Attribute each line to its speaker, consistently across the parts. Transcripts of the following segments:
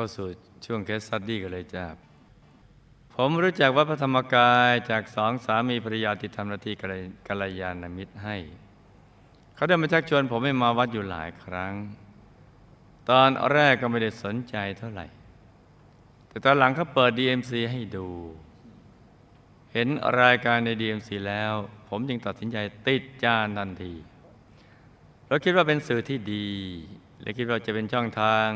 Speaker 1: เข้าสู่ช่วงเคสสตัดดี้กันเลยจ้าผมรู้จักวัดพระธรรมกายจากสองสามีภรรยาที่ทำหน้าที่กัลยาณมิตรให้ เขาได้มาชักชวนผมให้มาวัดอยู่หลายครั้ง ตอนแรกก็ไม่ได้สนใจเท่าไหร่ แต่ตอนหลังเขาเปิด DMC ให้ดู เห็นรายการใน DMC แล้ว ผมจึงตัดสินใจติดจานทันทีเราคิดว่าเป็นสื่อที่ดี และคิดว่าจะเป็นช่องทาง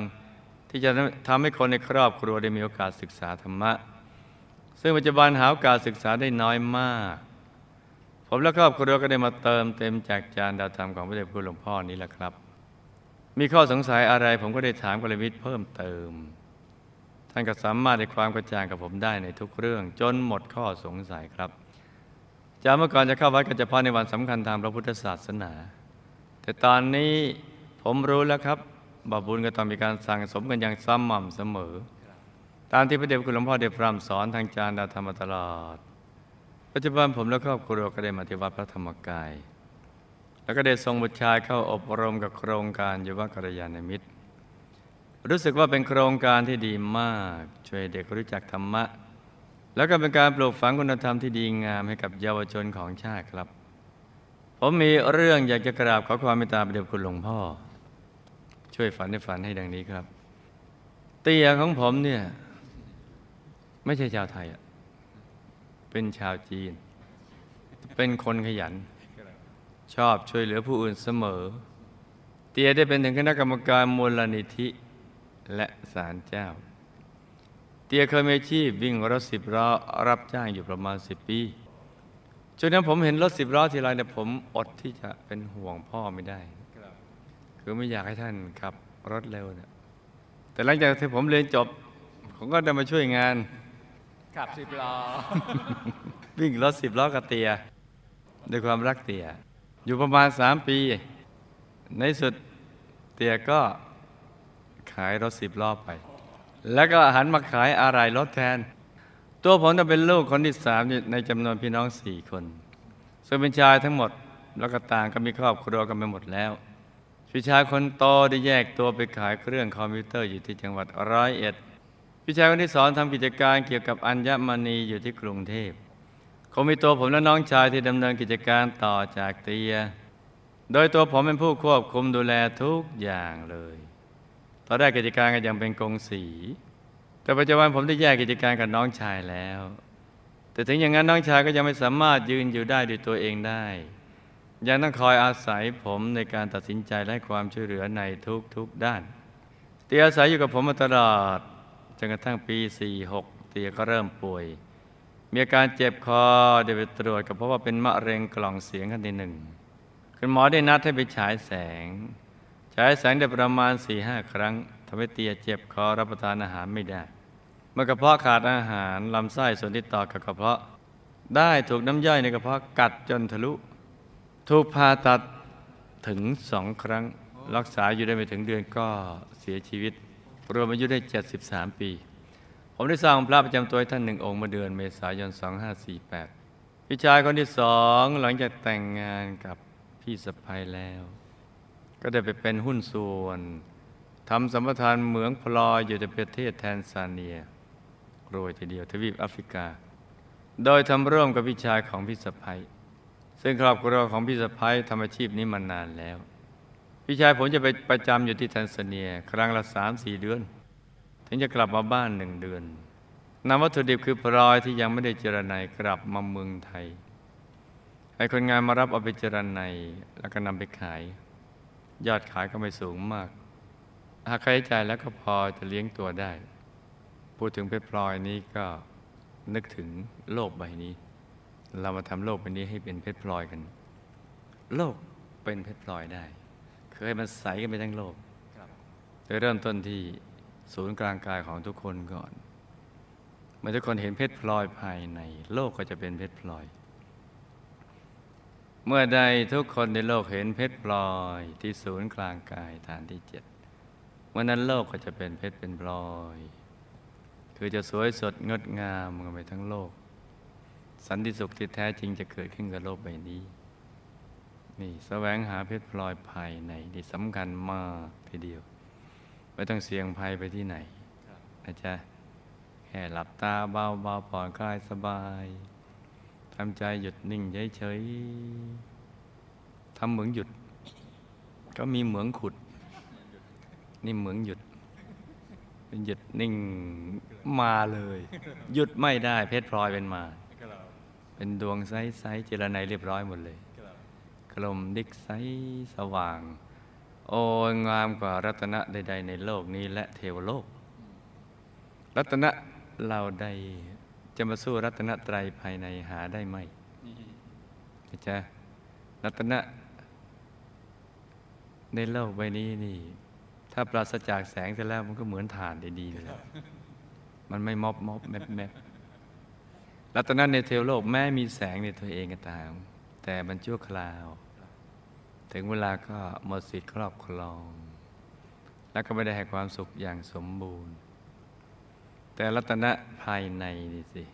Speaker 1: ที่จะทำให้คนในครอบครัวได้มีโอกาสศึกษาธรรมะ ซึ่งปัจจุบันหาโอกาสศึกษาได้น้อยมาก ผมและครอบครัวก็ได้มาเติมเต็มจากจานดาวธรรมของพระเดชพระคุณหลวงพ่อนี้แหละครับ มีข้อสงสัยอะไรผมก็ได้ถามกลวิทย์เพิ่มเติม ท่านก็สามารถให้ความกระจ่างกับผมได้ในทุกเรื่อง จนหมดข้อสงสัยครับจากเมื่อก่อนจะเข้าวัดก็เฉพาะในวันสำคัญทางพระพุทธศาสนา แต่ตอนนี้ผมรู้แล้วครับ บาบุญก็ต้องมีการสั่งสมกันอย่างสม่ำเสมอ ตามที่พระเดชคุณหลวงพ่อได้พร่ำสอนทางจารย์ดาธรรมตลอด ปัจจุบันผมและครอบครัวก็ได้มาที่วัดพระธรรมกาย แล้วก็ได้ส่งบุตรชายเข้าอบรมกับโครงการยุวกัลยาณมิตร รู้สึกว่าเป็นโครงการที่ดีมาก ช่วยเด็กรู้จักธรรมะ แล้วก็เป็นการปลูกฝังคุณธรรมที่ดีงามให้กับเยาวชนของชาติครับ ผมมีเรื่องอยากจะกราบขอความเมตตาพระเดชคุณหลวงพ่อ ช่วยฝันให้ฝันให้ดังนี้ครับ เตียของผมเนี่ย ไม่ใช่ชาวไทยอะเป็นชาวจีน เป็นคนขยัน ชอบช่วยเหลือผู้อื่นเสมอ เตียได้เป็นถึงคณะกรรมการมูลนิธิและศาลเจ้า เตียเคยมีอาชีพวิ่งรถสิบล้อรับจ้างอยู่ประมาณสิบปีจนนั้นผมเห็นรถสิบล้อทีไรเนี่ยผมอดที่จะเป็นห่วงพ่อไม่ได้ คือไม่อยากให้ท่านขับรถเร็วเนี่ยแต่หลังจากที่ผมเรียนจบ ผมก็ได้มาช่วยงาน
Speaker 2: ขับสิบล้อ
Speaker 1: วิ่งรถสิบล้อกับเตียด้วยความรักเตีย อยู่ประมาณสามปี ในสุดเตียก็ขายรถสิบล้อไป แล้วก็หันมาขายอะไรรถแทน ตัวผมจะเป็นลูกคนที่สามในจำนวนพี่น้องสี่คน ซึ่งเป็นชายทั้งหมดแล้วก็ต่างก็มีครอบครัวกันไปหมดแล้ว พี่ชายคนโตได้แยกตัวไปขายเครื่องคอมพิวเตอร์อยู่ที่จังหวัดร้อยเอ็ด พี่ชายคนที่สอนทำกิจการเกี่ยวกับอัญมณีอยู่ที่กรุงเทพคงมีตัวผมและน้องชายที่ดำเนินกิจการต่อจากเตีย โดยตัวผมเป็นผู้ควบคุมดูแลทุกอย่างเลย ตอนแรกกิจการก็ยังเป็นกงสี แต่ปัจจุบันผมได้แยกกิจการกับน้องชายแล้ว แต่ถึงอย่างนั้นน้องชายก็ยังไม่สามารถยืนอยู่ได้ด้วยตัวเองได้ ยังต้องคอยอาศัยผมในการตัดสินใจและความช่วยเหลือในทุกๆด้าน เตียอาศัยอยู่กับผมมาตลอดจนกระทั่งปี 46 เตียก็เริ่มป่วย มีอาการเจ็บคอได้ไปตรวจก็เพราะว่าเป็นมะเร็งกล่องเสียงขั้นที่หนึ่งคุณหมอได้นัดให้ไปฉายแสง ฉายแสงได้ประมาณ4ีหครั้งทำให้เตียเจ็บคอรับประทานอาหารไม่ได้เมื่อกระเพาะขาดอาหารลำไส้ส่วนที่ต่อกับกระเพาะ ได้ถูกน้ำย่อยในกระเพาะกัดจนทะลุ ถูกผ่าตัดถึงสองครั้ง รักษาอยู่ได้ไม่ถึงเดือนก็เสียชีวิต รวมอายุได้ 73 ปี ผมได้สร้างพระประจำตัวให้ท่านหนึ่งองค์เมื่อเดือนเมษายน 2548 พี่ชายคนที่สองหลังจากแต่งงานกับพี่สะพ้ยแล้ว ก็ได้ไปเป็นหุ้นส่วนทำสัมปทานเหมืองพลอยอยู่ในประเทศแทนซาเนียรวยทีเดียวทวีปแอฟริกา โดยทำร่วมกับพี่ชายของพี่สะพ้ย ซึ่งครอบครัวของพี่สะพ้ายทำอาชีพนี้มานานแล้ว พี่ชายผมจะไปประจำอยู่ที่แทนซาเนีย ครั้งละสามสี่เดือน ถึงจะกลับมาบ้านหนึ่งเดือนนำวัตถุดิบคือพลอยที่ยังไม่ได้เจรไนกลับมาเมืองไทยให้คนงานมารับเอาไปเจรไนแล้วก็นำไปขาย ยอดขายก็ไม่สูงมาก หากใช้จ่ายแล้วก็พอจะเลี้ยงตัวได้ พูดถึงเพชรพลอยนี้ก็นึกถึงโลกใบนี้ เรามาทำโลกใบนี้ให้เป็นเพชรพลอยกัน โลกเป็นเพชรพลอยได้ เคยมันใสกันไปทั้งโลกโดยเริ่มต้นที่ศูนย์กลางกายของทุกคนก่อน เมื่อทุกคนเห็นเพชรพลอยภายใน โลกก็จะเป็นเพชรพลอย เมื่อใดทุกคนในโลกเห็นเพชรพลอยที่ศูนย์กลางกายฐานที่เจ็ดเมื่อนั้นโลกก็จะเป็นเพชรเป็นพลอย คือจะสวยสดงดงามกันไปทั้งโลก สันติสุขที่แท้จริงจะเกิดขึ้นกับโลกใบนี้ นี่แสวงหาเพชรพลอยภายในนี่สำคัญมากทีเดียว ไม่ต้องเสี่ยงภัยไปที่ไหนนะจ๊ะแค่หลับตาเบาเบาๆผ่อนคลายสบายทำใจหยุดนิ่งเฉยๆทำเหมืองหยุด ก็มีเหมืองขุด นี่เหมืองหยุดเป็นหยุดนิ่งมาเลย หยุดไม่ได้เพชรพลอยเป็นมา เป็นดวงใสๆเจรไนยเรียบร้อยหมดเลย กลมดิกใสสว่าง โอ้ยงามกว่ารัตนะใด ๆ ในโลกนี้และเทวโลก รัตนะเราใดจะมาสู้รัตนะไตรภายในหาได้ไหมนะจ๊ะรัตนะ ในโลกใบนี้นี่ ถ้าปราศจากแสงเสร็จแล้วมันก็เหมือนฐานดีๆเลยมันไม่มอบมอบแมบแมบ รัตนะในเทวโลกแม้มีแสงในตัวเองก็ตาม แต่มันชั่วคราว ถึงเวลาก็หมดสิทธิ์ครอบครอง แล้วก็ไม่ได้ให้ความสุขอย่างสมบูรณ์ แต่รัตนะภายในนี่สิ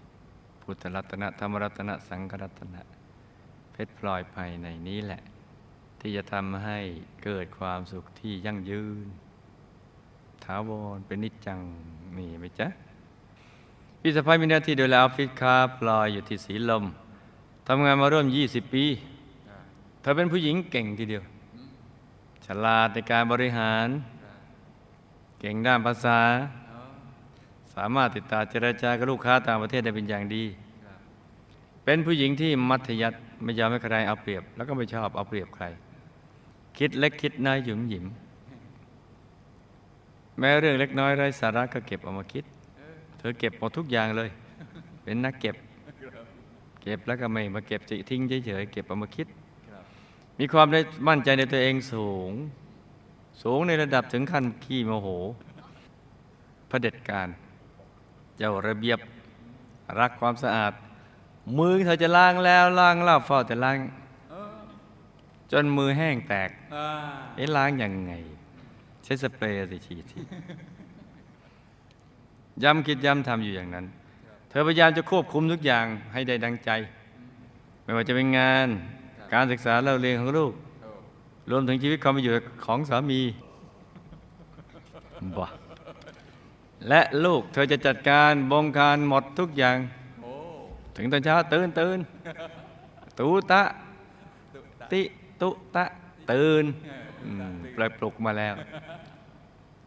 Speaker 1: พุทธรัตนะธรรมรัตนะสังฆรัตนะเพชรพลอยภายในนี้แหละ ที่จะทำให้เกิดความสุขที่ยั่งยืน ถาวรเป็นนิจจังนี่ไหมจ๊ะ พี่สะพ้ายมีหน้าที่ดูแลออฟฟิศค้าพลอยอยู่ที่สีลมทำงานมาร่วม 20 ปี เธอเป็นผู้หญิงเก่งทีเดียว ฉลาดในการบริหาร เก่งด้านภาษา สามารถติดต่อเจรจากับลูกค้าต่างประเทศได้เป็นอย่างดี เป็นผู้หญิงที่มัธยัติไม่ยอมให้ใครเอาเปรียบ แล้วก็ไม่ชอบเอาเปรียบใคร คิดเล็กคิดน้อยหยุมหยิม แม้เรื่องเล็กน้อยไร้สาระก็เก็บเอามาคิด เธอเก็บหมดทุกอย่างเลย เป็นนักเก็บ เก็บแล้วก็ไม่มาเก็บจะทิ้งเฉยๆเก็บเอามาคิด มีความได้มั่นใจในตัวเองสูง สูงในระดับถึงขั้นขี้โมโหเผด็จการ เจ้าระเบียบรักความสะอาด มือเธอจะล้างแล้วล้างเล่าเฝ้าแต่ล้าง จนมือแห้งแตก
Speaker 2: อ่า
Speaker 1: เอ๊ะล้างยังไง ใช้สเปรย์สิฉีดที ย้ำคิดย้ำทำอยู่อย่างนั้น เธอพยายามจะควบคุมทุกอย่างให้ได้ดังใจ ไม่ว่าจะเป็นงาน การศึกษาเราเรียนของลูก รวมถึงชีวิตความเป็นอยู่ของสามีบ่และลูกเธอจะจัดการบงการหมดทุกอย่าง ถึงตอนเช้าตื่นตื่นตูตะ ติตุตะ ตื่นปลอยปลุกมาแล้ว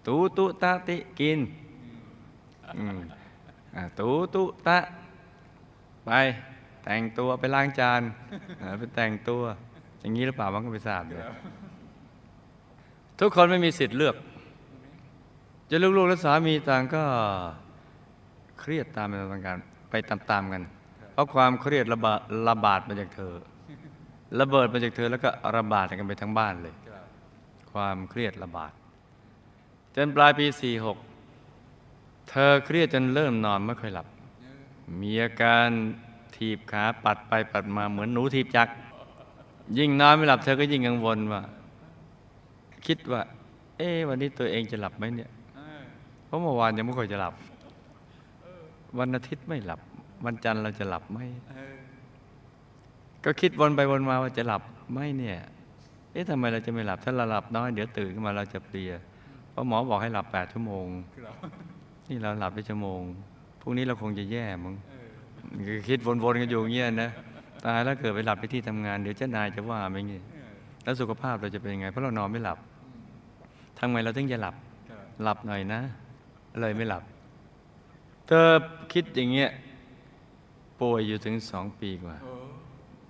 Speaker 1: ตูตุตะติกิน ตูตุตะ ไป แต่งตัวไปล้างจานไปแต่งตัว อย่างนี้หรือเปล่ามันก็ไม่ทราบเลยทุกคนไม่มีสิทธิ์เลือก จะลูกๆและสามีต่างก็เครียดตามไปตามกันไปตามๆกัน เพราะความเครียดระบาดระบาดมาจากเธอ ระเบิดมาจากเธอแล้วก็ระบาดกันไปทั้งบ้านเลย
Speaker 2: ครับ
Speaker 1: ความเครียดระบาดจนปลายปี 46 เธอเครียดจนเริ่มนอนไม่ค่อยหลับ มีอาการถีบขาปัดไปปัดมาเหมือนหนูถีบจัก ยิ่งนอนไม่หลับเธอก็ยิ่งกังวลว่า คิดว่า เอ๊วันนี้ตัวเองจะหลับไหมเนี่ย
Speaker 2: เพ
Speaker 1: ราะเมื่อวานยังไม่ค่อยจะหลับ วันอาทิตย์ไม่หลับ วันจันทร์เราจะหลับไหมก็คิดวนไปวนมาว่าจะหลับไหมเนี่ย เอ๊ะทำไมเราจะไม่หลับ ถ้าเราหลับน้อยเดี๋ยวตื่นขึ้นมาเราจะเพลีย เพราะหมอบอกให้หลับแปดชั่วโมง นี่เราหลับไปชั่วโมงพรุ่งนี้เราคงจะแย่มั้ง
Speaker 2: เออ
Speaker 1: คือคิดวนๆกันอยู่อย่างเงี้ยนะตายแล้วเกิดไปหลับไปที่ทำงานเดี๋ยวเจ้านายจะว่าไหมเงี้ย
Speaker 2: เออ
Speaker 1: แล้วสุขภาพเราจะเป็นยังไง เพราะเรานอนไม่หลับทำไงเราถึงจะหลับ
Speaker 2: ครับ
Speaker 1: หลับหน่อยนะ เลยไม่หลับ เธอคิดอย่างเงี้ยป่วยอยู่ถึงสองปีกว่า
Speaker 2: โอ้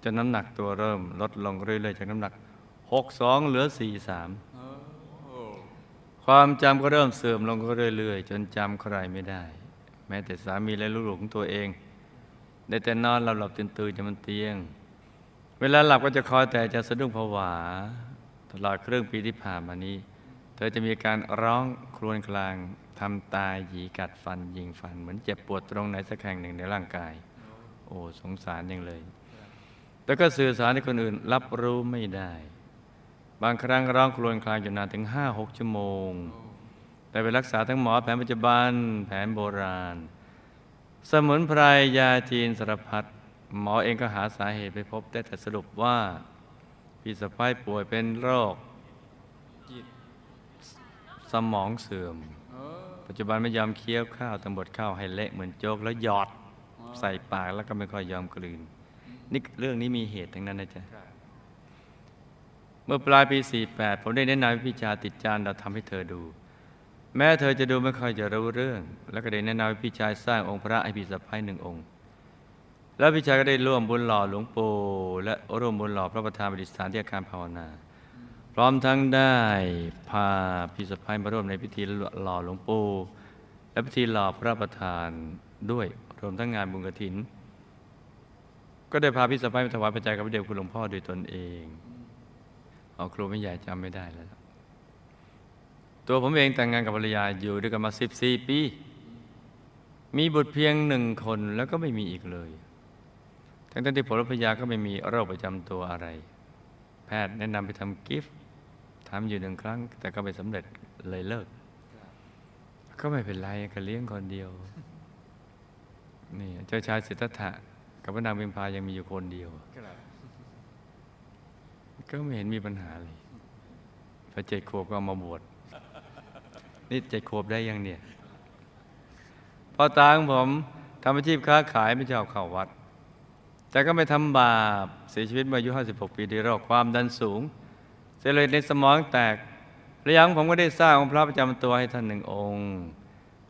Speaker 1: จนน้ำหนักตัวเริ่มลดลงเรื่อยๆจากน้ำหนัก62เหลือ43
Speaker 2: โอ้โอ้
Speaker 1: ความจำก็เริ่มเสื่อมลงก็เรื่อยๆ จนจำใครไม่ได้ แม้แต่สามีและลูกๆของตัวเอง ได้แต่นอนหลับหลับตื่นตื่นๆอยู่บนเตียง เวลาหลับก็จะคอยแต่จะสะดุ้งผวา ตลอดครึ่งปีที่ผ่านมานี้ เธอจะมีการร้องครวญครางทำตายหยีกัดฟันยิงฟัน เหมือนเจ็บปวดตรงไหนสักแห่งหนึ่งในร่างกาย โอ้สงสารยังเลย แต่ก็สื่อสารให้คนอื่นรับรู้ไม่ได้ บางครั้งร้องครวญครางอยู่นานถึงห้าหกชั่วโมง แต่ไปรักษาทั้งหมอแผนปัจจุบัน แผนโบราณ สมุนไพรยาจีนสารพัดหมอเองก็หาสาเหตุไปพบได้แต่สรุปว่า พี่สะพ้ายป่วยเป็นโรค
Speaker 2: จิต
Speaker 1: สมองเสื่อม ปัจจุบันไม่ยอมเคี้ยวข้าวตำบดข้าวให้เละเหมือนโจกแล้วหยอดใส่ปากแล้วก็ไม่ค่อยยอมกลืน นี่เรื่องนี้มีเหตุทั้งนั้นนะจ๊ะ มื่อปลายปี 48 ผมได้แนะนำให้พี่ชาติดจานเราทำให้เธอดู แม้เธอจะดูไม่ค่อยจะรู้เรื่อง แล้วก็ได้แนะนำให้พี่ชายสร้างองค์พระให้พี่สะพ้ายหนึ่งองค์ แล้วพี่ชายก็ได้ร่วมบุญหล่อหลวงปู่และร่วมบุญหล่อพระประธานประดิษฐานที่อาคารภาวนา พร้อมทั้งได้พาพี่สะพ้ายมาร่วมในพิธีหล่อหลวงปู่และพิธีหล่อพระประธานด้วยรวมทั้งงานบุญกฐิน ก็ได้พาพี่สะพ้ายมาถวายปัจจัยกับพระเดชคุณหลวงพ่อโดยตนเอง เอาครูไม่ใหญ่จำไม่ได้แล้ว ตัวผมเองแต่งงานกับภรรยาอยู่ด้วยกันมา14ปี มีบุตรเพียงหนึ่งคนแล้วก็ไม่มีอีกเลย ทั้งที่ผมและภรรยาก็ไม่มีโรคประจำตัวอะไร แพทย์แนะนำไปทำกิฟต์ทำอยู่หนึ่งครั้ง แต่ก็ไม่สำเร็จเลยเลิก ก็ไม่เป็นไรก็เลี้ยงคนเดียวนี่เจ้าชายสิทธัตถะกับพระนางพิมพายังมีอยู่คนเดียว
Speaker 2: ครับ
Speaker 1: ก็ไม่เห็นมีปัญหาเลยพอเจ็ดขวบก็มาบวชนี่เจ็ดขวบได้ยังเนี่ยพอตาของผมทำอาชีพค้าขายไม่ชอบเข้าวัด แต่ก็ไม่ทำบาปเสียชีวิตเมื่อายุ 56 ปีด้วยโรคความดันสูงเซลล์ในสมองแตกระยังผมก็ได้สร้างองค์พระประจำตัวให้ท่านหนึ่งองค์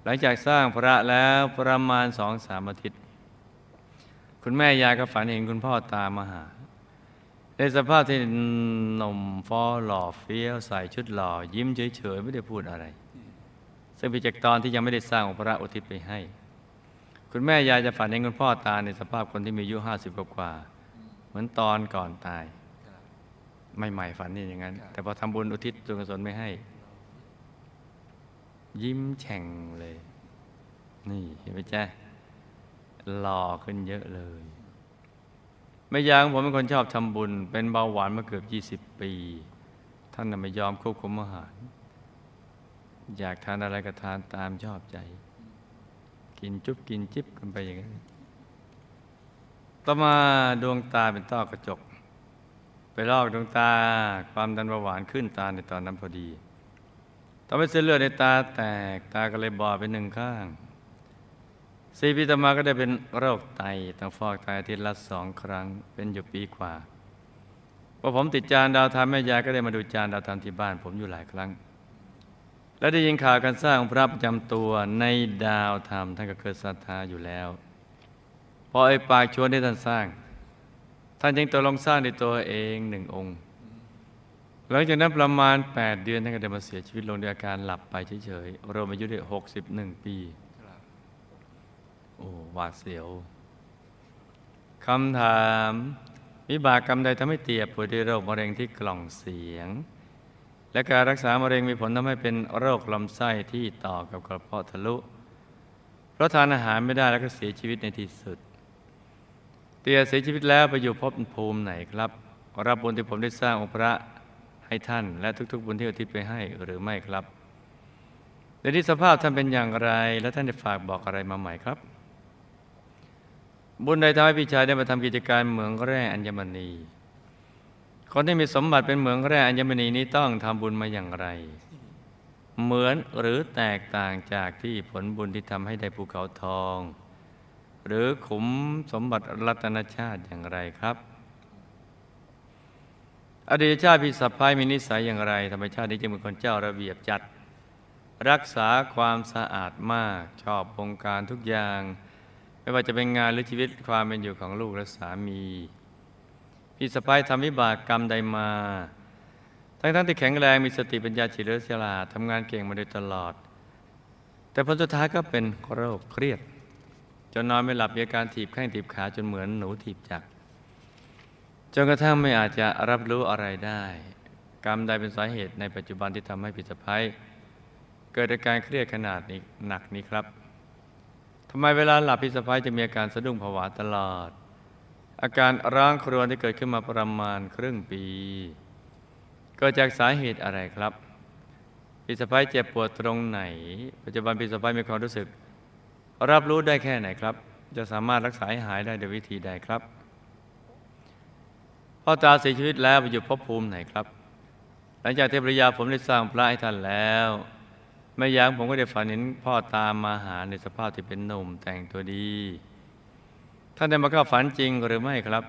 Speaker 1: หลังจากสร้างพระแล้วประมาณสองสามอาทิตย์ คุณแม่ยายก็ฝันเห็นคุณพ่อตามมาหา ในสภาพที่หนุ่มฟอหล่อเฟี้ยวใส่ชุดหล่อ ยิ้มเฉยๆไม่ได้พูดอะไร ซึ่งเป็นจากตอนที่ยังไม่ได้สร้างองค์พระอุทิศไปให้ คุณแม่ยายจะฝันเห็นคุณพ่อตาในสภาพคนที่มีอายุห้าสิบกว่าๆเหมือนตอนก่อนตาย
Speaker 2: ครับ
Speaker 1: ไม่ใหม่ฝันนี่อย่างนั้น
Speaker 2: ครับ
Speaker 1: แต่พอทำบุญอุทิศส่วนกุศลไม่ให้ ยิ้มแฉ่งเลย นี่เห็นไหมจ๊ะหล่อขึ้นเยอะเลย ไม่ยางผมเป็นคนชอบทำบุญ เป็นเบาหวานมาเกือบ 20 ปี ท่านน่ะไม่ยอมควบคุมอาหาร อยากทานอะไรก็ทานตามชอบใจ กินจุ๊บกินจิ๊บกันไปอย่างนั้นต่อมาดวงตาเป็นต้อกระจก ไปลอกดวงตาความดันเบาหวานขึ้นตาในตอนนั้นพอดีทำให้เส้นเลือดในตาแตกตาก็เลยบอดไปหนึ่งข้าง สี่ปีต่อมาก็ได้เป็นโรคไตต้องฟอกไตอาทิตย์ละสองครั้ง เป็นอยู่ปีกว่าพอผมติดจานดาวธรรมแม่ยายก็ได้มาดูจานดาวธรรมที่บ้าน ผมอยู่หลายครั้ง และได้ยินข่าวการสร้างพระประจำตัวในดาวธรรมท่านก็เคยศรัทธาอยู่แล้ว พอไอ้ปากชวนให้ท่านสร้าง ท่านจึงตกลงสร้างในตัวเองหนึ่งองค์ หลังจากนั้นประมาณ 8 เดือนท่านก็ได้มาเสียชีวิตลงด้วยอาการหลับไปเฉยๆรวมอายุได้61 ปี
Speaker 2: ครับ
Speaker 1: โอ้หวาดเสียวคำถาม วิบากกรรมใดทำให้เตียป่วยด้วยโรคมะเร็งที่กล่องเสียง และการรักษามะเร็งมีผลทำให้เป็นโรคลำไส้ที่ต่อกับกระเพาะทะลุ เพราะทานอาหารไม่ได้แล้วก็เสียชีวิตในที่สุด เตียเสียชีวิตแล้วไปอยู่ภพภูมิไหนครับ รับบุญที่ผมได้สร้างองค์พระให้ท่าน และทุก ๆ บุญที่อุทิศไปให้หรือไม่ครับเดี๋ยวนี้สภาพท่านเป็นอย่างไร และท่านได้ฝากบอกอะไรมาใหม่ครับ บุญใดทำให้พี่ชายได้มาทำกิจการเหมืองแร่อัญมณี คนที่มีสมบัติเป็นเหมืองแร่อัญมณีนี้ต้องทำบุญมาอย่างไร เหมือนหรือแตกต่างจากที่ผลบุญที่ทำให้ได้ภูเขาทอง หรือขุมสมบัติรัตนชาติอย่างไรครับ อดีตชาติพี่สะพ้ายมีนิสัยอย่างไรธรรมชาตินี้จึงเป็นคนเจ้าระเบียบจัด รักษาความสะอาดมากชอบบงการทุกอย่าง ไม่ว่าจะเป็นงานหรือชีวิตความเป็นอยู่ของลูกและสามีพี่สะพ้ายทำวิบากกรรมใดมา ทั้งๆที่แข็งแรงมีสติปัญญาเฉลียวฉลาดทำงานเก่งมาโดยตลอด แต่ผลสุดท้ายก็เป็นโรคเครียด จนนอนไม่หลับมีอาการถีบแข้งถีบขาจนเหมือนหนูถีบจักรจนกระทั่งไม่อาจจะรับรู้อะไรได้ กรรมใดเป็นสาเหตุในปัจจุบันที่ทำให้พี่สะพ้ายเกิดอาการเครียดขนาดนี้หนักนี้ครับ ทำไมเวลาหลับพี่สะพ้ายจะมีอาการสะดุ้งผวาตลอด อาการร้างครวญที่เกิดขึ้นมาประมาณครึ่งปีเกิดจากสาเหตุอะไรครับพี่สะพ้ายเจ็บปวดตรงไหน ปัจจุบันพี่สะพ้ายมีความรู้สึก รับรู้ได้แค่ไหนครับ จะสามารถรักษาให้หายได้โดยวิธีใดครับพ่อตาเสียชีวิตแล้วไปอยู่ภพภูมิไหนครับ หลังจากที่ภรรยาผมได้สร้างพระให้ท่านแล้ว ไม่ยางผมก็ได้ฝันเห็นพ่อตามมาหาในสภาพที่เป็นหนุ่มแต่งตัวดี ท่านได้มาเข้าฝันจริงหรือไม่ครับ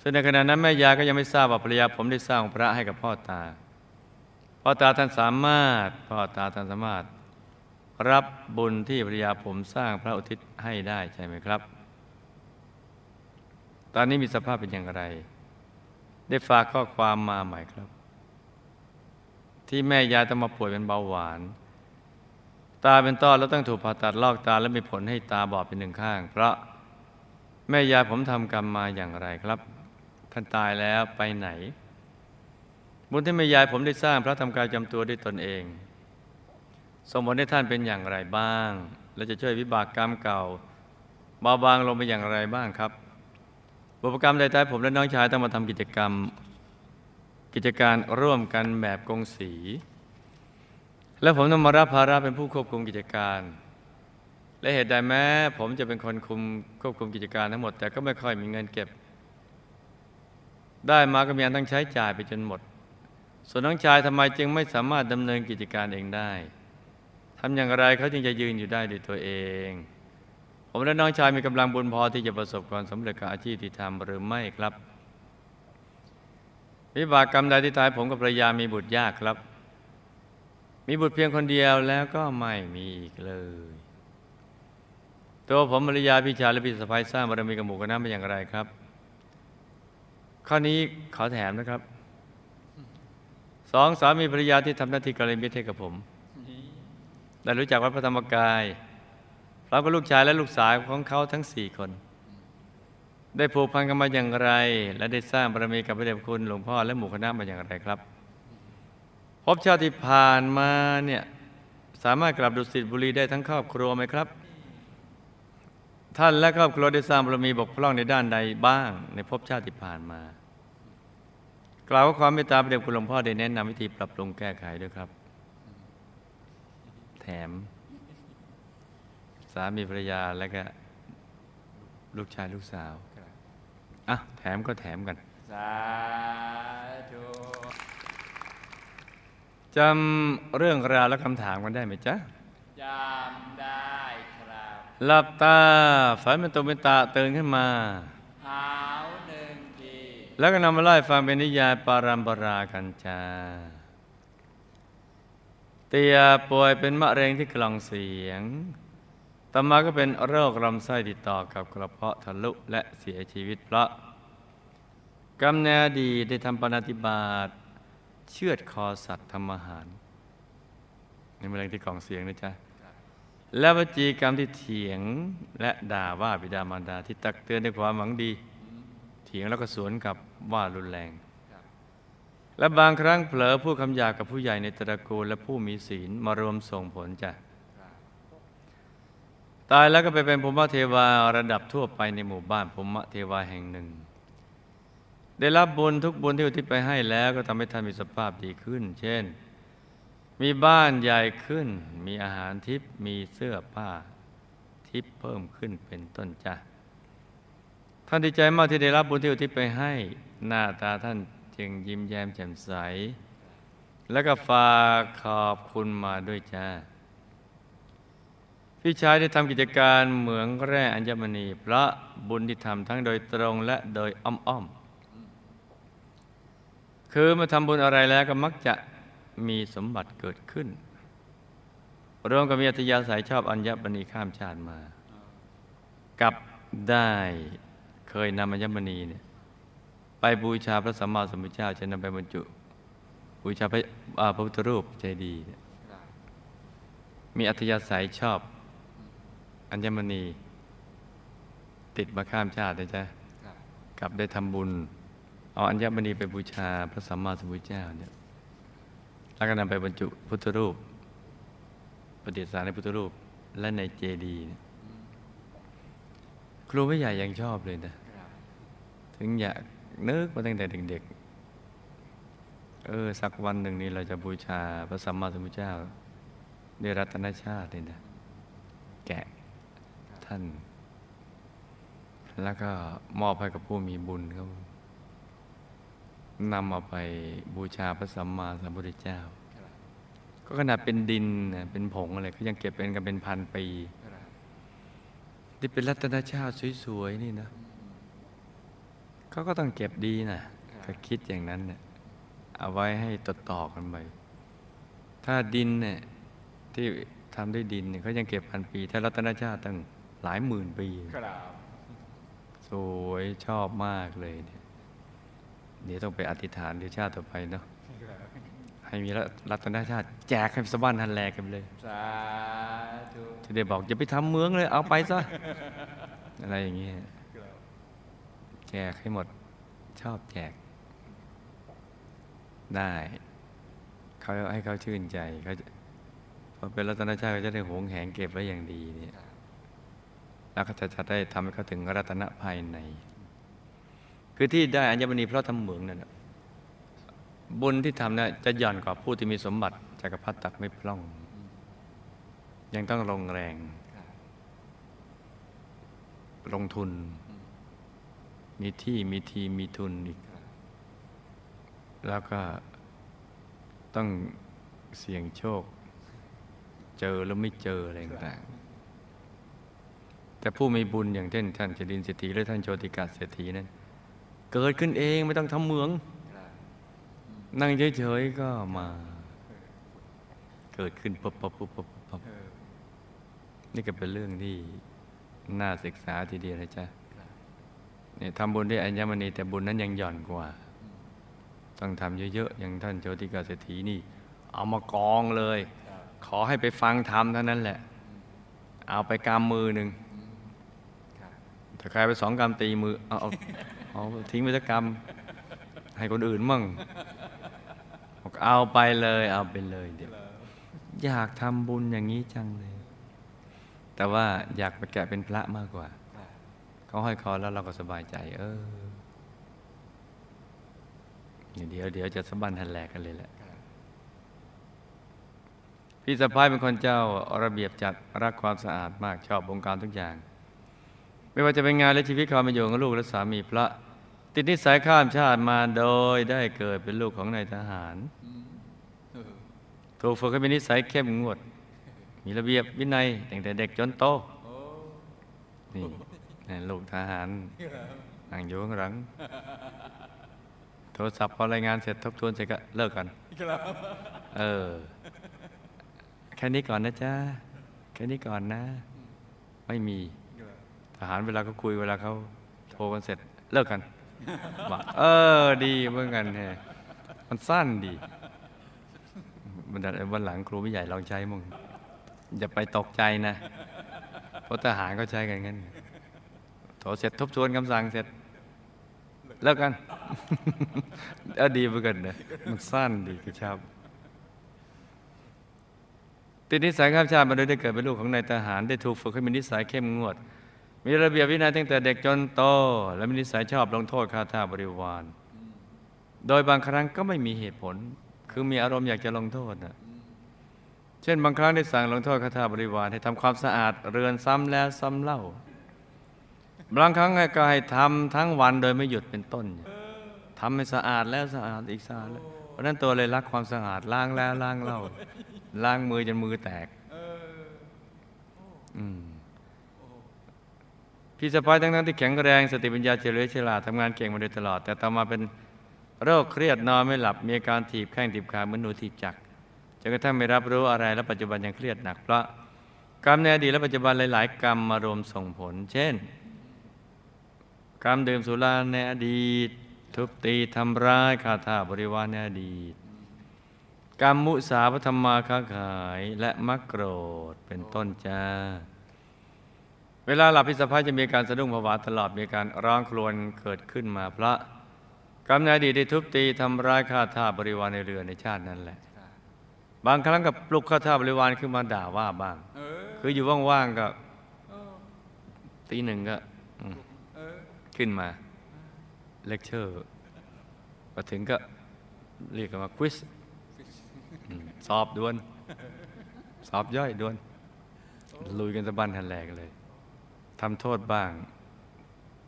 Speaker 1: ซึ่งในขณะนั้นแม่ยาก็ยังไม่ทราบว่าภรรยาผมได้สร้างพระให้กับพ่อตา พ่อตาท่านสามารถ พ่อตาท่านสามารถ รับบุญที่ภรรยาผมสร้างพระอุทิศให้ได้ใช่ไหมครับ ตอนนี้มีสภาพเป็นอย่างไร ได้ฝากข้อความมาใหม่ครับ ที่แม่ยายต้องมาป่วยเป็นเบาหวาน ตาเป็นต้อแล้วต้องถูกผ่าตัดลอกตาและมีผลให้ตาบอดเป็นหนึ่งข้าง เพราะแม่ยายผมทำกรรมมาอย่างไรครับ ท่านตายแล้วไปไหน บุญที่แม่ยายผมได้สร้างพระทำการจำตัวด้วยตนเองส่งผลให้ท่านเป็นอย่างไรบ้าง และจะช่วยวิบากกรรมเก่าเบาบางลงไปอย่างไรบ้างครับบุพกรรมใดๆผมและน้องชายต้องมาทำกิจกรรม กิจการร่วมกันแบบกงสี และผมต้องมารับภาระเป็นผู้ควบคุมกิจการ และเหตุใดแม้ ผมจะเป็นคนคุมควบคุมกิจการทั้งหมด แต่ก็ไม่ค่อยมีเงินเก็บ ได้มาก็มีอันต้องใช้จ่ายไปจนหมด ส่วนน้องชายทำไมจึงไม่สามารถดำเนินกิจการเองได้ทำอย่างไรเขาจึงจะยืนอยู่ได้ด้วยตัวเอง ผมและน้องชายมีกำลังบุญพอที่จะประสบความสำเร็จกับอาชีพที่ทำหรือไม่ครับ วิบากกรรมใดที่ตายผมกับภรรยามีบุตรยากครับ มีบุตรเพียงคนเดียวแล้วก็ไม่มีอีกเลย ตัวผมภรรยาพี่ชาและพี่สะพ้ายสร้างบารมีกับหมู่คณะมาอย่างไรครับ ข้อนี้ขอแถมนะครับสองสามีภรรยาที่ทำหน้าที่กัลยาณมิตรให้กับผมได้รู้จักวัดพระธรรมกายพร้อมกับลูกชายและลูกสาวของเขาทั้งสี่คน ได้ผูกพันกันมาอย่างไร และได้สร้างบารมีกับพระเดชคุณหลวงพ่อและหมู่คณะมาอย่างไรครับ พบชาติที่ผ่านมาเนี่ยสามารถกลับดุสิตบุรีได้ทั้งครอบครัวไหมครับ ท่านและครอบครัวได้สร้างบารมีบกพร่องในด้านใดบ้าง ในภพชาติที่ผ่านมา กล่าวว่าความเมตตาพระเดชคุณหลวงพ่อได้แนะนำวิธีปรับปรุงแก้ไขด้วยครับ แถม สามีภรรยาและก็ลูกชายลูกสาวอะแถมก็แถมกัน
Speaker 2: สา
Speaker 1: จำเรื่องราวและคำถามกันได้ไหมจ๊ะ
Speaker 2: จำได้ครับ
Speaker 1: หลับตาฝันเป็นตุเป็นตาตื่นขึ้นมา
Speaker 2: หาวหนึ่งที
Speaker 1: แล้วก็นำมาไล่ฟังเป็นนิยายปารัมปรากันจ้าเตียป่วยเป็นมะเร็งที่กล่องเสียงต่อมาก็เป็นโรคลำไส้ติดต่อกับกระเพาะทะลุและเสียชีวิตเพราะกำเนิดดีตได้ทำปณติบาต เชือดคอสัตว์ทำอาหารนี่มะเร็งที่กล่องเสียงนะจ๊ะและวจีกรรมที่เถียงและด่าว่าบิดามารดาที่ตักเตือนด้วยความหวังดี เถียงแล้วก็สวนกับว่ารุนแรง และบางครั้งเผลอพูดคำหยาบกับผู้ใหญ่ในตระกูลและผู้มีศีลมารวมส่งผลจ้ะตายแล้วก็ไปเป็นภูมิเทวาระดับทั่วไปในหมู่บ้านภูมิเทวาแห่งหนึ่ง ได้รับบุญทุกบุญที่อุทิศไปให้แล้วก็ทำให้ท่านมีสภาพดีขึ้น เช่น มีบ้านใหญ่ขึ้น มีอาหารทิพย์มีเสื้อผ้าทิพย์เพิ่มขึ้นเป็นต้นจ้ะท่านดีใจมากที่ได้รับบุญที่อุทิศไปให้ หน้าตาท่านจึงยิ้มแย้มแจ่มใส แล้วก็ฝากขอบคุณมาด้วยจ้าพี่ชายได้ทำกิจการเหมืองแร่อัญมณีเพราะบุญที่ทำทั้งโดยตรงและโดยอ้อมๆ คือมาทำบุญอะไรแล้วก็มักจะมีสมบัติเกิดขึ้นรวมกับมีอัธยาศัยชอบอัญญมณีข้ามชาติมา กับได้เคยนำอัญมณีเนี่ยไปบูชาพระสัมมาสัมพุทธเจ้าจะนำไปบรรจุ บูชาพระพระพุทธรูปเจดี มีอัธยาศัยชอบ อัญมณี ติดมาข้ามชาตินะจ๊ะกลับได้ทำบุญ เอาอัญมณีไปบูชาพระสัมมาสัมพุทธเจ้าเนี่ยแล้วก็นำไปบรรจุพุทธรูปประดิษฐานในพุทธรูปและในเจดีย์ครูไม่ใหญ่ยังชอบเลยนะ ถึงอยากนึกมาตั้งแต่เด็กๆ เออ สักวันหนึ่งนี้เราจะบูชาพระสัมมาสัมพุทธเจ้าด้วยรัตนชาติเลยนะ แกะท่าน แล้วก็มอบให้กับผู้มีบุญเขา นำเอาไปบูชาพระสัมมาสัมพุทธเจ้า
Speaker 2: ครับ
Speaker 1: ก็ขนาดเป็นดินน่ะเป็นผงอะไรก็ยังเก็บเป็นกันเป็นพันปี
Speaker 2: ครับ
Speaker 1: ที่เป็นรัตนชาติสวยๆนี่นะเขาก็ต้องเก็บดีนะก็คิดอย่างนั้นเนี่ยเอาไว้ให้ต่อต่อๆกันไปถ้าดินเนี่ยที่ทำด้วยดินเนี่ยเขายังเก็บพันปี ถ้ารัตนชาติตั้งหลายหมื่นปี
Speaker 2: ครับ
Speaker 1: สวยชอบมากเลยเนี่ย เดี๋ยวต้องไปอธิษฐานเดี๋ยวชาติต่อไปเนาะให้มีรัตนชาติแจกให้สะบ้านทันแลกันไปเลย
Speaker 2: สาธุ
Speaker 1: จะได้บอกอย่าไปทำเมืองเลย เอาไปซะ อะไรอย่างเงี้ย
Speaker 2: ครับ
Speaker 1: แจกให้หมดชอบแจก ได้เขาให้เขาชื่นใจเขาจะพอเป็นรัตนชาติเขาจะได้หวงแหนเก็บไว้อย่างดีเนี่ยแล้วก็จะจะได้ทำให้เขาถึงรัตนะภายใน คือที่ได้อัญมณีเพราะทำเหมืองนั่นน่ะบุญที่ทำน่ะจะหย่อนกว่าผู้ที่มีสมบัติจักรพรรดิตักไม่พล่อง ยังต้องลงแรง ลงทุน มีที่มีทีมีทุนอีก แล้วก็ต้องเสี่ยงโชค เจอแล้วไม่เจออะไรต่างๆแต่ผู้มีบุญอย่างเช่นท่านเจดินเศรษฐีหรือท่านโชติกาเศรษฐีนั้น เกิดขึ้นเองไม่ต้องทำเหมือง นั่งเฉยๆก็มา เกิดขึ้นปุ๊บปั๊บปุ๊บปั๊บปุ๊บนี่ก็เป็นเรื่องที่น่าศึกษาทีเดียวนะจ๊ะเนี่ยทำบุญด้วยอัญมณีแต่บุญนั้นยังหย่อนกว่า ต้องทำเยอะๆอย่างท่านโจติกาเศรษฐีนี่ เอามากองเลย ขอให้ไปฟังธรรมเท่านั้นแหละ เอาไปกำมือหนึ่ง ถ้าใครไปสองกำตีมือเอาเอาทิ้งไปสักกำให้คนอื่นมั่งบอกเอาไปเลยเอาไปเลยเดี๋ยวอยากทำบุญอย่างนี้จังเลย แต่ว่าอยากไปแกะเป็นพระมากกว่า เขาห้อยคอแล้วเราก็สบายใจ เออเดี๋ยวเดี๋ยวจะสะบันทันแหลกกันเลยแหละพี่สะพ้ายเป็นคนเจ้าระเบียบจัดรักความสะอาดมากชอบบงการทุกอย่าง ไม่ว่าจะเป็นงานและชีวิตความเป็นอยู่ของลูกและสามีพระ ติดนิสัยข้ามชาติมาโดยได้เกิดเป็นลูกของนายทหาร ถูกฝึกให้มีนิสัยเข้มงวด มีระเบียบวินัยตั้งแต่เด็กจนโตนี่ลูกทหารนั่งอยู่ข้างหลัง โทรศัพท์พอรายงานเสร็จทบทวนเสร็จก็เลิกกันเออ แค่นี้ก่อนนะจ๊ะ แค่นี้ก่อนนะ ไม่มี หารเวลาเขาคุยเวลาเขาโทรกันเสร็จเลิกกันบอกเออดีเหมือนกันแฮะมันสั้นดีบันดาวันหลังครูไม่ใหญ่ลองใช้มึงอย่าไปตกใจนะ เพราะทหารเขาใช้กันงั้นโทรเสร็จทบทวนคำสั่งเสร็จเลิกกันเออดีเหมือนกันนะมันสั้นดีคือชอบติดนิสัยข้ามชาติมาโดยได้เกิดเป็นลูกของนายทหารได้ถูกฝึกให้มีนิสัยเข้มงวด มีระเบียบวินัยตั้งแต่เด็กจนโต และมีนิสัยชอบลงโทษข้าท่าบริวาร โดยบางครั้งก็ไม่มีเหตุผล คือมีอารมณ์อยากจะลงโทษนะเช่นบางครั้งได้สั่งลงโทษข้าท่าบริวารให้ทำความสะอาดเรือนซ้ำแล้วซ้ำเล่า บางครั้งก็ให้ทำทั้งวันโดยไม่หยุดเป็นต้นทำให้สะอาดแล้วสะอาดอีกสะอาดแล้วเพราะนั้นตัวเลยรักความสะอาดล้างแล้วล้างเล่าล้างมือจนมือแตก
Speaker 2: อื
Speaker 1: ม พี่สะพ้ายทั้งนั้นที่แข็งแรงสติปัญญาเฉลียวฉลาดทำงานเก่งมาโดยตลอด แต่ต่อมาเป็นโรคเครียดนอนไม่หลับมีอาการถีบแข้งถีบขาเหมือนหนูถีบจักรจนกระทั่งไม่รับรู้อะไรและปัจจุบันยังเครียดหนักเพราะกรรมในอดีตและปัจจุบันหลาย ๆ กรรมมารวมส่งผล เช่น กรรมดื่มสุราในอดีต ทุบตีทำร้ายฆ่าทาบริวารในอดีต กรรมมุสาพธรรมาค้าขายและมักโกรธเป็นต้นจ้า เวลาหลับพิสะพายจะมีการสะดุ้งผวาตลอดมีการร้องครวญเกิดขึ้นมาพระกรรมในอดีตได้ทุบตีทำร้ายฆ่าท่าบริวารในเรือในชาตินั้นแหละ
Speaker 2: บา
Speaker 1: งครั้งกับปลุกฆ่าท่าบริวารขึ้นมาด่าว่าบ้าง คืออยู่ว่างๆก็ตีหนึ่งก็ขึ้นมาเลคเชอร์มาถึงก็เรียกกันว่า quiz สอบด่วน สอบย่อยด่วน ลุยกันสะบั้นหั่นแหลกเลย ทำโทษบ้าง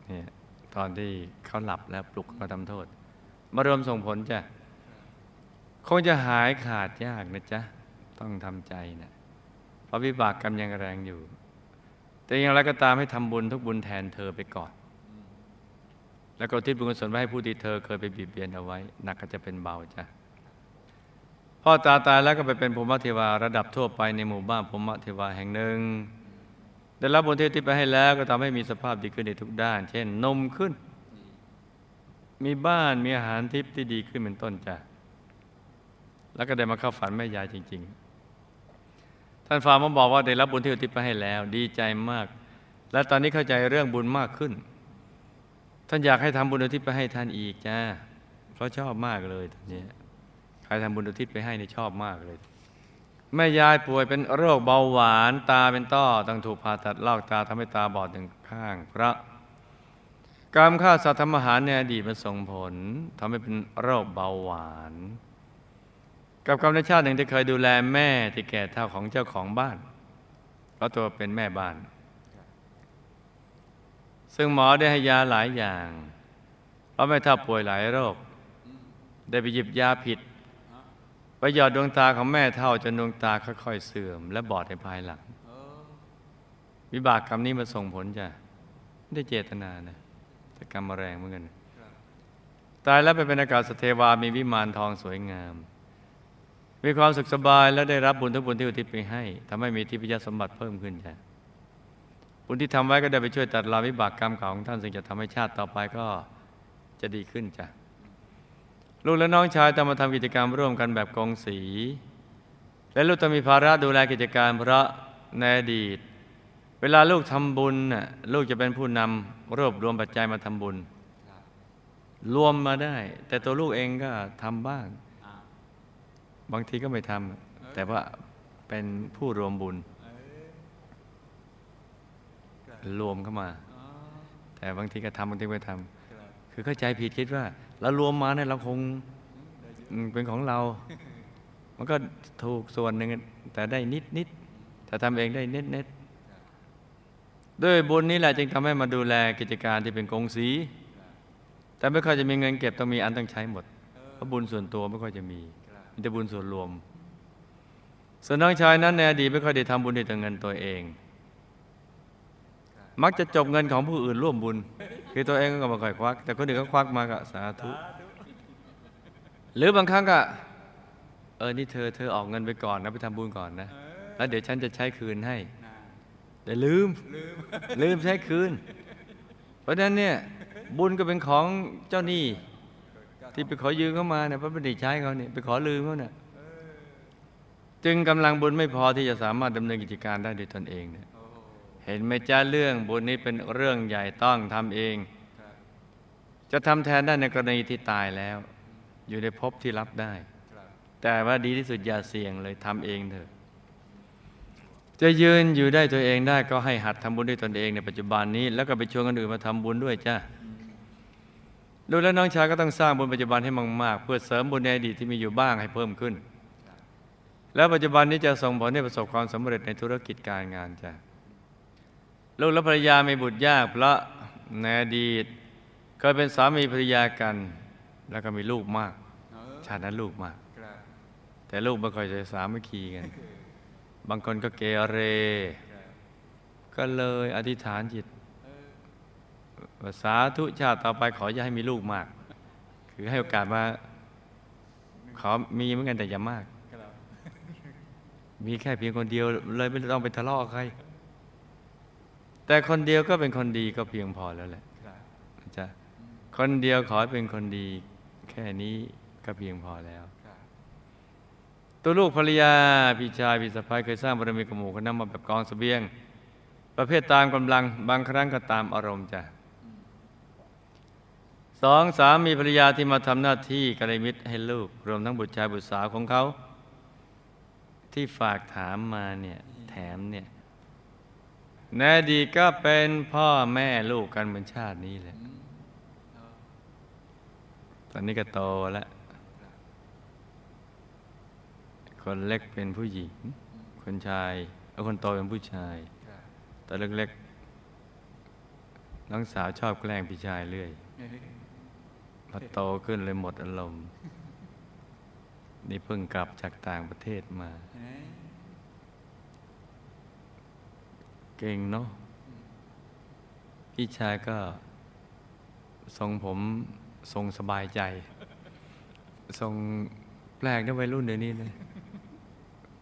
Speaker 1: เนี่ยตอนที่เขาหลับแล้วปลุกมาทำโทษ มารวมส่งผลจ้ะคงจะหายขาดยากนะจ๊ะ ต้องทำใจนะเพราะวิบากกรรมยังแรงอยู่ แต่อย่างไรก็ตามให้ทำบุญทุกบุญแทนเธอไปก่อน แล้วก็ทิศบุญกุศลไว้ให้ผู้ที่เธอเคยไปบีบเบียนเอาไว้ หนักก็จะเป็นเบาจ้ะพ่อตาตายแล้วก็ไปเป็นภูมิเทวาระดับทั่วไปในหมู่บ้านภูมิเทวาแห่งหนึ่ง ได้รับบุญที่อุที่ไปให้แล้วก็ทำให้มีสภาพดีขึ้นในทุกด้าน เช่น นมขึ้น มีบ้านมีอาหารทิพย์ที่ดีขึ้นเป็นต้นจ้ะแล้วก็ได้มาเข้าฝันแม่ยายจริง ๆ ท่านฟามาบอกว่าได้รับบุญที่อุทิศไปให้แล้ว ดีใจมาก และตอนนี้เข้าใจเรื่องบุญมากขึ้น ท่านอยากให้ทำบุญอุทิศไปให้ท่านอีกจ้าเพราะชอบมากเลยตอนนี้ใครทำบุญอุทิศไปให้นี่ชอบมากเลย แม่ยายป่วยเป็นโรคเบาหวานตาเป็นต้อต้องถูกผ่าตัดลอกตาทำให้ตาบอดหนึ่งข้างเพราะกรรมฆ่าสัตว์ทำอาหารในอดีตมันส่งผลทำให้เป็นโรคเบาหวาน กับกรรมในชาติหนึ่งที่เคยดูแลแม่ที่แก่เท่าของเจ้าของบ้านเพราะตัวเป็นแม่บ้าน ซึ่งหมอได้ให้ยาหลายอย่างเพราะแม่ท่าป่วยหลายโรค ได้ไปหยิบยาผิด ไปหยอดดวงตาของแม่เท่าจนดวงตาค่อยๆเสื่อม และบอดในภายหลังวิบากกรรมนี้มาส่งผลจ้ะไม่ได้เจตนานะแต่กรรมมาแรงเหมือนกันตายแล้วไปเป็นอากาศสเทวามีวิมานทองสวยงาม มีความสุขสบายและได้รับบุญทุกบุญที่อุทิศไปให้ทำให้มีทิพยสมบัติเพิ่มขึ้นจ้ะบุญที่ทำไว้ก็ได้ไปช่วยตัดรอนวิบากกรรมเก่าของท่าน ซึ่งจะทำให้ชาติต่อไปก็จะดีขึ้นจ้ะ ลูกและน้องชายต้องมาทำกิจกรรมร่วมกันแบบกองสี และลูกต้องมีภาระดูแลกิจการเพราะในอดีต เวลาลูกทำบุญน่ะลูกจะเป็นผู้นำรวบรวมปัจจัยมาทำบุญ
Speaker 2: ร
Speaker 1: วมมาได้ แต่ตัวลูกเองก็ทำบ้าง บางทีก็ไม่ทำแต่ว่าเป็นผู้รวมบุญ
Speaker 2: ร
Speaker 1: วมเข้ามา แต่บางทีก็ทำบางทีไม่ทำ
Speaker 2: คื
Speaker 1: อเข้าใจผิดคิดว่า เรารวมมาเนี่ยเราคง
Speaker 2: เป็
Speaker 1: นของเรา มันก็ถูกส่วนหนึ่งแต่ได้นิดนิดถ้าทำเองได้เน็ตเน็ตด้วยบุญนี้แหละจึงทำให้มาดูแลกิจการที่เป็นกงสี แต่ไม่ค่อยจะมีเงินเก็บต้องมีอันต้องใช้หมด
Speaker 2: เพ
Speaker 1: ราะบุญส่วนตัวไม่ค่อยจะมี
Speaker 2: ครับ
Speaker 1: มีแต่บุญส่วนรวม ส่วนน้องชายนั้นในอดีตไม่ค่อยได้ทำบุญด้วยตัวเงินตัวเอง มักจะจบเงินของผู้อื่นร่วมบุญ คือตัวเองก็ม่ค่อยควัก แต่คนอื่นก็ควักมาก็สาธุ
Speaker 2: สาธุ
Speaker 1: หรือบางครั้งก็ เออนี่เธอเธอออกเงินไปก่อนนะไปทำบุญก่อนนะ แล้วเดี๋ยวฉันจะใช้คืนให้ แต่ลืม
Speaker 2: ลืม
Speaker 1: ใช้คืน เพราะฉะนั้นเนี่ยบุญก็เป็นของเจ้าหนี้ที่ไปขอยืมเข้ามาเนี่ยเพราะไม่ได้ใช้เขาเนี่ยไปขอลืมเขาเนี่ยจึงกำลังบุญไม่พอที่จะสามารถดำเนินกิจการได้ด้วยตนเองเนี่ย เห็นไหมจ้าเรื่องบุญนี้เป็นเรื่องใหญ่ต้องทำเอง จะทำแทนได้ในกรณีที่ตายแล้ว อยู่ในภพที่รับได้ แต่ว่าดีที่สุดอย่าเสี่ยงเลยทำเองเถอะ จะยืนอยู่ได้ตัวเองได้ก็ให้หัดทำบุญด้วยตนเองในปัจจุบันนี้ แล้วก็ไปชวนคนอื่นมาทำบุญด้วยจ้าดูแล้วน้องชายก็ต้องสร้างบุญปัจจุบันให้มากๆเพื่อเสริมบุญในอดีตที่มีอยู่บ้างให้เพิ่มขึ้น แล้วปัจจุบันนี้จะส่งผลให้ประสบความสำเร็จในธุรกิจการงานจ้ะ ลูกและภรรยามีบุตรยากเพราะในอดีตเคยเป็นสามีภรรยากัน แล้วก็มีลูกมาก ชาตินั้นลูกมาก แต่ลูกไม่ค่อยจะสามัคคีกัน บางคนก็เกเร
Speaker 2: ครับ
Speaker 1: ก็เลยอธิษฐานจิต
Speaker 2: เออ
Speaker 1: ว่าสาธุชาติต่อไปขออย่าให้มีลูกมาก คือให้โอกาสมาขอมีเหมือนกันแต่อย่ามาก มีแค่เพียงคนเดียวเลยไม่ต้องไปทะเลาะใคร แต่คนเดียวก็เป็นคนดีก็เพียงพอแล้วแหละ
Speaker 2: ครับ
Speaker 1: นะจ๊ะคนเดียวขอให้เป็นคนดี แค่นี้ก็เพียงพอแล้ว
Speaker 2: ครับ
Speaker 1: ตัวลูกภรรยาพี่ชายพี่สะพ้ายเคยสร้างบารมีกับหมู่คณะมาแบบกองเสบียง ประเภทตามกำลังบางครั้งก็ตามอารมณ์จ้ะสองสามีภรรยาที่มาทำหน้าที่กัลยาณมิตรให้ลูก รวมทั้งบุตรชายบุตรสาวของเขา ที่ฝากถามมาเนี่ยแถมเนี่ย ในอดีตก็เป็นพ่อแม่ลูกกันเหมือนชาตินี้แหละ
Speaker 2: อืมเออ
Speaker 1: ตอนนี้ก็โตแล้ว คนเล็กเป็นผู้หญิง คนชายแล้วคนโตเป็นผู้ชาย
Speaker 2: ครับ
Speaker 1: ตอนเล็กๆ น้องสาวชอบแกล้งพี่ชายเรื่อย
Speaker 2: เฮ้ย
Speaker 1: พอโตขึ้นเลยหมดอารมณ์ นี่เพิ่งกลับจากต่างประเทศมา
Speaker 2: เก่
Speaker 1: งเนาะพี่ชายก็ทรงผมทรงสบายใจ ทรงแปลกนะวัยรุ่นเดี๋ยวนี้นะ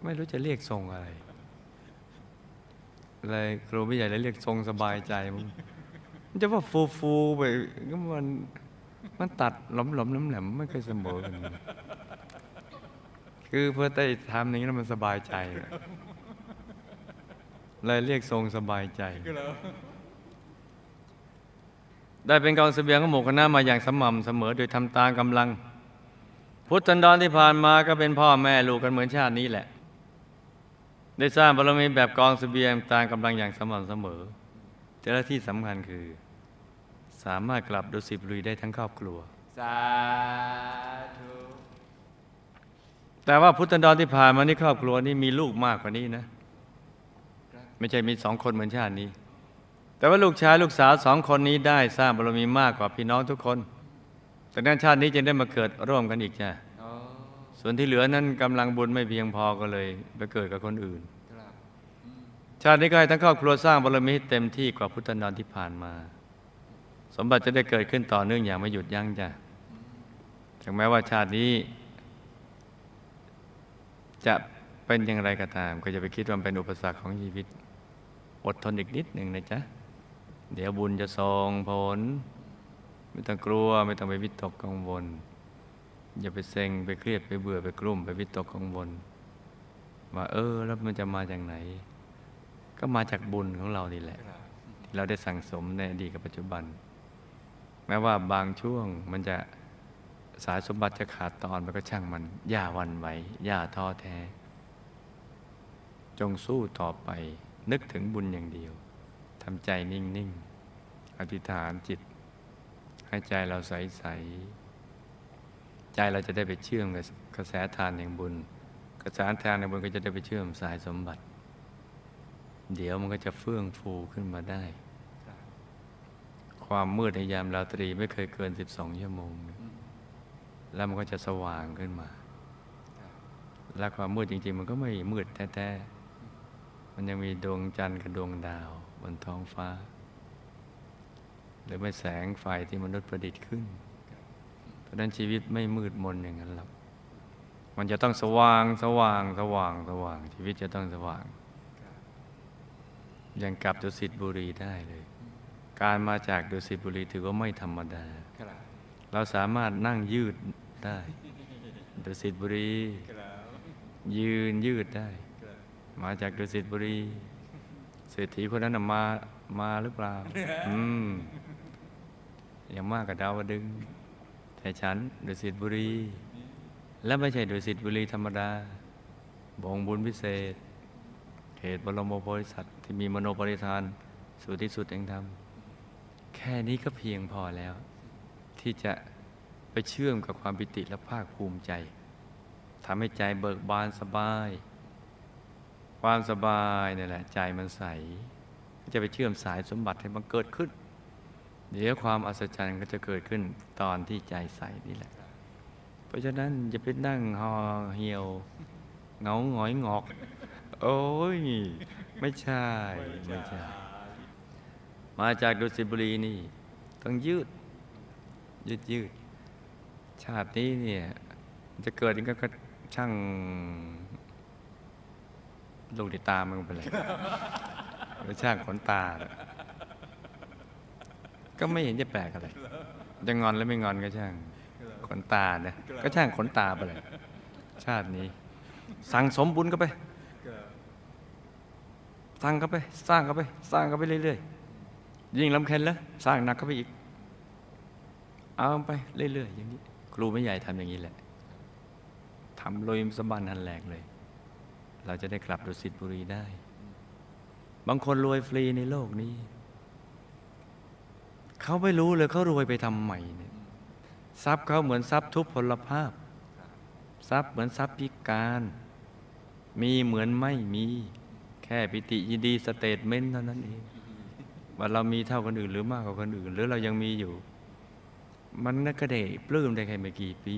Speaker 1: ไม่รู้จะเรียกทรงอะไรเลยครูพี่ใหญ่เลยเรียกทรงสบายใจมึงมันจะว่าฟูฟูไปก็มันมันตัดหลอมหลอมๆแหลมไม่เคยเสมอกันคือเพื่อได้ทำอย่างนี้แล้วมันสบายใจ อะเลยเรียกทรงสบายใจ
Speaker 2: ก็แล้ว
Speaker 1: ได้เป็นกองเสบียงของหมู่คณะมาอย่างสม่ำเสมอโดยทำตามกำลัง พุทธันดรที่ผ่านมาก็เป็นพ่อแม่ลูกกันเหมือนชาตินี้แหละ ได้สร้างบารมีแบบกองเสบียงตามกำลังอย่างสม่ำเสมอแต่ละที่สำคัญคือ สามารถกลับดุสิตบุรีได้ทั้งครอบครัว
Speaker 2: สาธุ
Speaker 1: แต่ว่าพุทธันดรที่ผ่านมานี่ครอบครัวนี่มีลูกมากกว่านี้นะ
Speaker 2: ครับ
Speaker 1: ไม่ใช่มีสองคนเหมือนชาตินี้ แต่ว่าลูกชายลูกสาวสองคนนี้ได้สร้างบารมีมากกว่าพี่น้องทุกคนแต่นั้นชาตินี้จึงได้มาเกิดร่วมกันอีกจ้ะส่วนที่เหลือนั้นกำลังบุญไม่เพียงพอก็เลยไปเกิดกับคนอื่น ชาตินี้ก็ให้ทั้งครอบครัวสร้างบารมีเต็มที่กว่าพุทธันดรที่ผ่านมา สมบัติจะได้เกิดขึ้นต่อเนื่องอย่างไม่หยุดยั้งจ้ะถึงแม้ว่าชาตินี้ จะเป็นอย่างไรก็ตาม ก็จะไปคิดว่าเป็นอุปสรรคของชีวิต อดทนอีกนิดหนึ่งนะจ๊ะ เดี๋ยวบุญจะส่งผล ไม่ต้องกลัวไม่ต้องไปวิตกกังวล อย่าไปเซ็งไปเครียดไปเบื่อไปกลุ่มไปวิตกกังวล ว่าเออแล้วมันจะมาจากไหน ก็มาจากบุญของเรานี่แหละ ที่เราได้สั่งสมในอดีตกับปัจจุบัน แม้ว่าบางช่วงมันจะสายสมบัติจะขาดตอนมันก็ช่างมัน อย่าหวันไหว อย่าท้อแท้ จงสู้ต่อไป นึกถึงบุญอย่างเดียวทำใจนิ่ง ๆ อธิษฐานจิต ให้ใจเราใส ๆ ใจเราจะได้ไปเชื่อมกับกระแสทานแห่งบุญ กระแสทานแห่งบุญก็จะได้ไปเชื่อมสายสมบัติ เดี๋ยวมันก็จะเฟื่องฟูขึ้นมาได้
Speaker 2: ค
Speaker 1: วามมืดในยามราตรีไม่เคยเกิน 12 ชั่วโมง
Speaker 2: อืม
Speaker 1: แล้วมันก็จะสว่างขึ้นมา และความมืดจริง ๆ มันก็ไม่มืดแท้ๆ มันยังมีดวงจันทร์กับดวงดาวบนท้องฟ้า หรือไม่แสงไฟที่มนุษย์ประดิษฐ์ขึ้น เพราะนั้นชีวิตไม่มืดมนอย่างนั้นหรอก มันจะต้องสว่างสว่างสว่างสว่าง ชีวิตจะต้องสว่าง ยังกลับดุสิตบุรีได้เลย การมาจากดุสิตบุรีถือว่าไม่ธรรมดา เราสามารถนั่งยืดได้ดุสิตบุรี ยืนยืดได้ มาจากดุสิตบุรีเศรษฐีคนนั้นมามาหรือเปล่า อืมอย่างมากกับดาวดึงส์แต่ฉันดุสิตบุรี และไม่ใช่ดุสิตบุรีธรรมดาบงบุญพิเศษเหตุบรมโพธิสัตว์ที่มีมโนปริธานสู่ที่สุดแห่งธรรมแค่นี้ก็เพียงพอแล้ว ที่จะไปเชื่อมกับความปิติและภาคภูมิใจทำให้ใจเบิกบานสบาย ความสบายนี่แหละ ใจมันใส ก็จะไปเชื่อมสายสมบัติให้มันเกิดขึ้น เดี๋ยวความอัศจรรย์ก็จะเกิดขึ้นตอนที่ใจใสนี่แหละ เพราะฉะนั้นอย่าไปนั่งหอเหี่ยวเงาหงอยงอก โอ้ย ไม่ใช่ ไม่ใช่ มาจากดุสิตบุรีนี่ ต้องยืด ยืดยืด ชาตินี้เนี่ย จะเกิดก็ช่าง ลูกในตามึงไปเลยหรือช่างขนตา ก็ไม่เห็นจะแปลกอะไร จะงอนหรือไม่งอนก็ช่างขนตาเนี่ยก็ช่างขนตาไปเลย ชาตินี้ สั่งสมบุญก็ไป
Speaker 2: ครับ
Speaker 1: สร้างเข้าไป สร้างเข้าไป สร้างเข้าไปเรื่อยๆ ยิ่งลำเค็ญแล้ว สร้างหนักเข้าไปอีก เอาไปเรื่อยๆอย่างนี้ ครูไม่ใหญ่ทำอย่างนี้แหละทำโรยสะบันหันแหลกเลย เราจะได้กลับดุสิตบุรีได้ บางคนรวยฟรีในโลกนี้ เขาไม่รู้เลยเขารวยไปทำไมเนี่ยทรัพย์เขาเหมือนทรัพย์ทุพพลภาพ ทรัพย์เหมือนทรัพย์พิการ มีเหมือนไม่มี แค่ปิติยินดี statement เท่านั้นเองว่าเรามีเท่าคนอื่นหรือมากกว่าคนอื่น หรือเรายังมีอยู่ มันน่าก็ได้ปลื้มได้แค่ไม่กี่ปี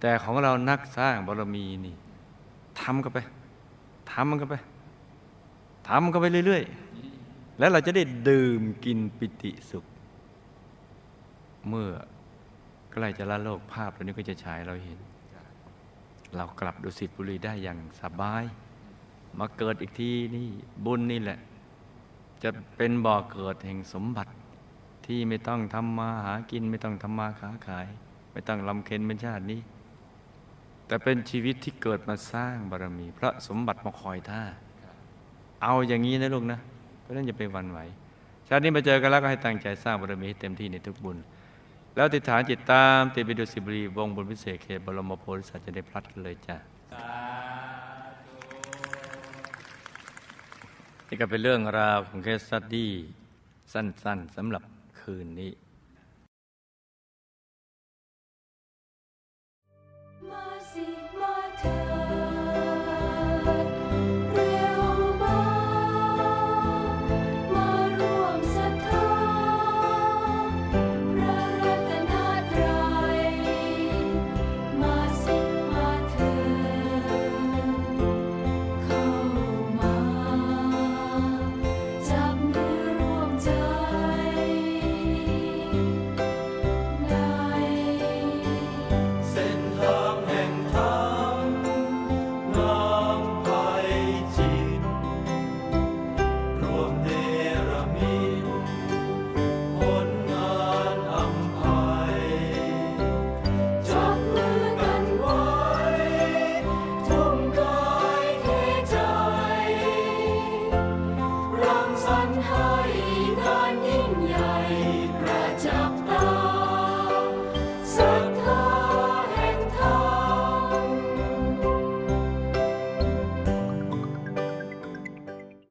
Speaker 1: แต่แต่ของเรานักสร้างบารมีนี่ทำกันไป ทำมันกันไปทำมันกันไปเรื่อย ๆ แล้วเราจะได้ดื่มกินปิติสุข เมื่อใกล้จะละโลกภาพตัวนี้ก็จะฉายเราเห็น เรากลับดุสิตบุรีได้อย่างสบาย มาเกิดอีกทีนี่บุญนี่แหละ จะเป็นบ่อเกิดแห่งสมบัติที่ไม่ต้องทำมาหากินไม่ต้องทำมาค้าขาย ไม่ต้องลำเค็นเป็นชาตินี้ แต่เป็นชีวิตที่เกิดมาสร้างบารมีเพราะสมบัติมาคอยท่า เอาอย่างนี้นะลูกนะ เพราะนั้นอย่าไปวันไหว ชาตินี้มาเจอกันแล้วก็ให้ตั้งใจสร้างบารมีให้เต็มที่ในทุกบุญ แล้วติดฐานจิตตามติดไปดูสิบรีวงบุญพิเศษเขตบรมโพธิสัตว์จะได้พลัดกันเลยจ้ะ
Speaker 2: สาธุ
Speaker 1: นี่ก็เป็นเรื่องราวของเคสสตดี้สั้น ๆสำหรับคืนนี้